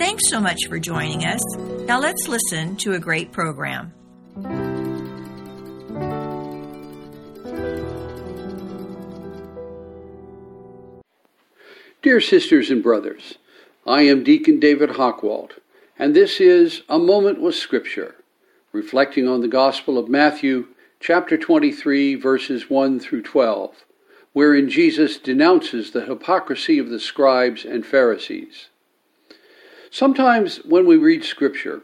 Thanks so much for joining us. Now let's listen to a great program. Dear sisters and brothers, I am Deacon David Hockwalt, and this is A Moment with Scripture, reflecting on the Gospel of Matthew, chapter 23, verses 1 through 12, wherein Jesus denounces the hypocrisy of the scribes and Pharisees. Sometimes when we read Scripture,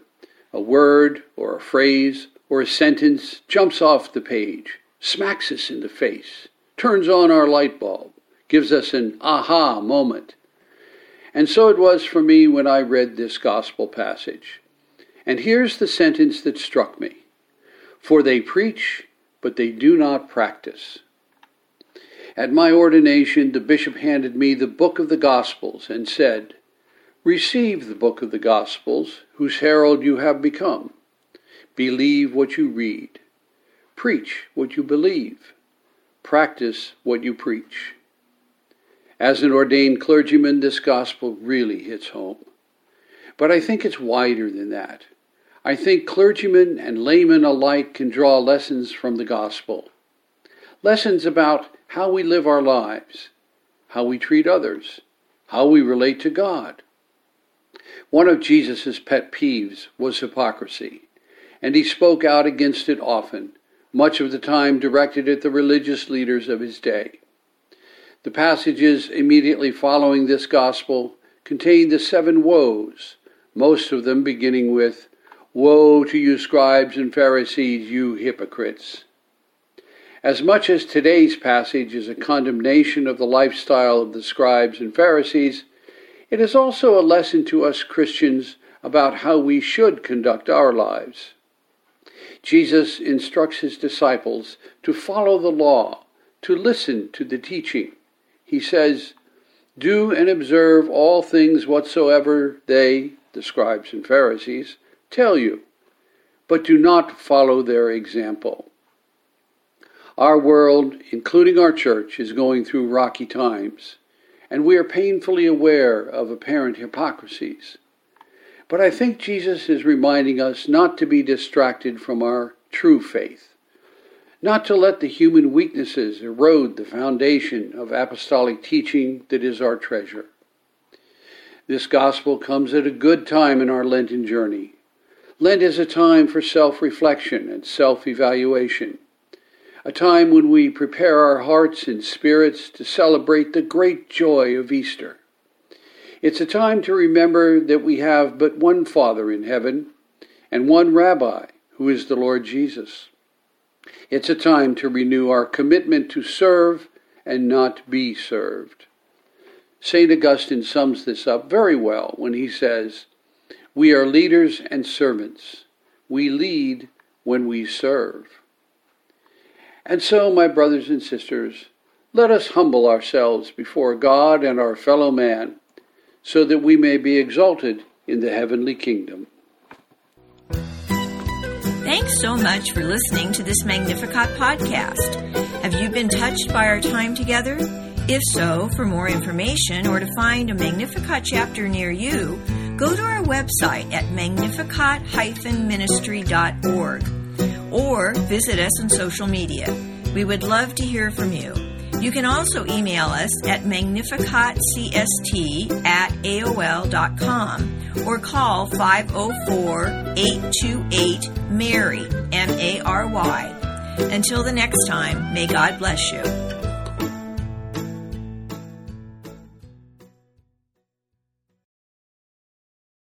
a word or a phrase or a sentence jumps off the page, smacks us in the face, turns on our light bulb, gives us an aha moment. And so it was for me when I read this gospel passage. And here's the sentence that struck me For they preach, but they do not practice. At my ordination, the bishop handed me the book of the Gospels and said, Receive the book of the Gospels, whose herald you have become. Believe what you read. Preach what you believe. Practice what you preach. As an ordained clergyman, this gospel really hits home. But I think it's wider than that. I think clergymen and laymen alike can draw lessons from the gospel. Lessons about how we live our lives, how we treat others, how we relate to God, one of Jesus' pet peeves was hypocrisy, and he spoke out against it often, much of the time directed at the religious leaders of his day. The passages immediately following this gospel contain the seven woes, most of them beginning with, Woe to you, scribes and Pharisees, you hypocrites! As much as today's passage is a condemnation of the lifestyle of the scribes and Pharisees, it is also a lesson to us Christians about how we should conduct our lives. Jesus instructs his disciples to follow the law, to listen to the teaching. He says, Do and observe all things whatsoever they, the scribes and Pharisees, tell you, but do not follow their example. Our world, including our church, is going through rocky times and we are painfully aware of apparent hypocrisies. But I think Jesus is reminding us not to be distracted from our true faith, not to let the human weaknesses erode the foundation of apostolic teaching that is our treasure. This gospel comes at a good time in our Lenten journey. Lent is a time for self reflection and self evaluation a time when we prepare our hearts and spirits to celebrate the great joy of Easter. It's a time to remember that we have but one Father in heaven and one Rabbi, who is the Lord Jesus. It's a time to renew our commitment to serve and not be served. St. Augustine sums this up very well when he says, We are leaders and servants. We lead when we serve. And so, my brothers and sisters, let us humble ourselves before God and our fellow man, so that we may be exalted in the heavenly kingdom. Thanks so much for listening to this Magnificat podcast. Have you been touched by our time together? If so, for more information or to find a Magnificat chapter near you, go to our website at magnificat-ministry.org or visit us on social media. We would love to hear from you. You can also email us at magnificatcst at AOL.com or call 504 828 MARY, M A R Y. Until the next time, may God bless you.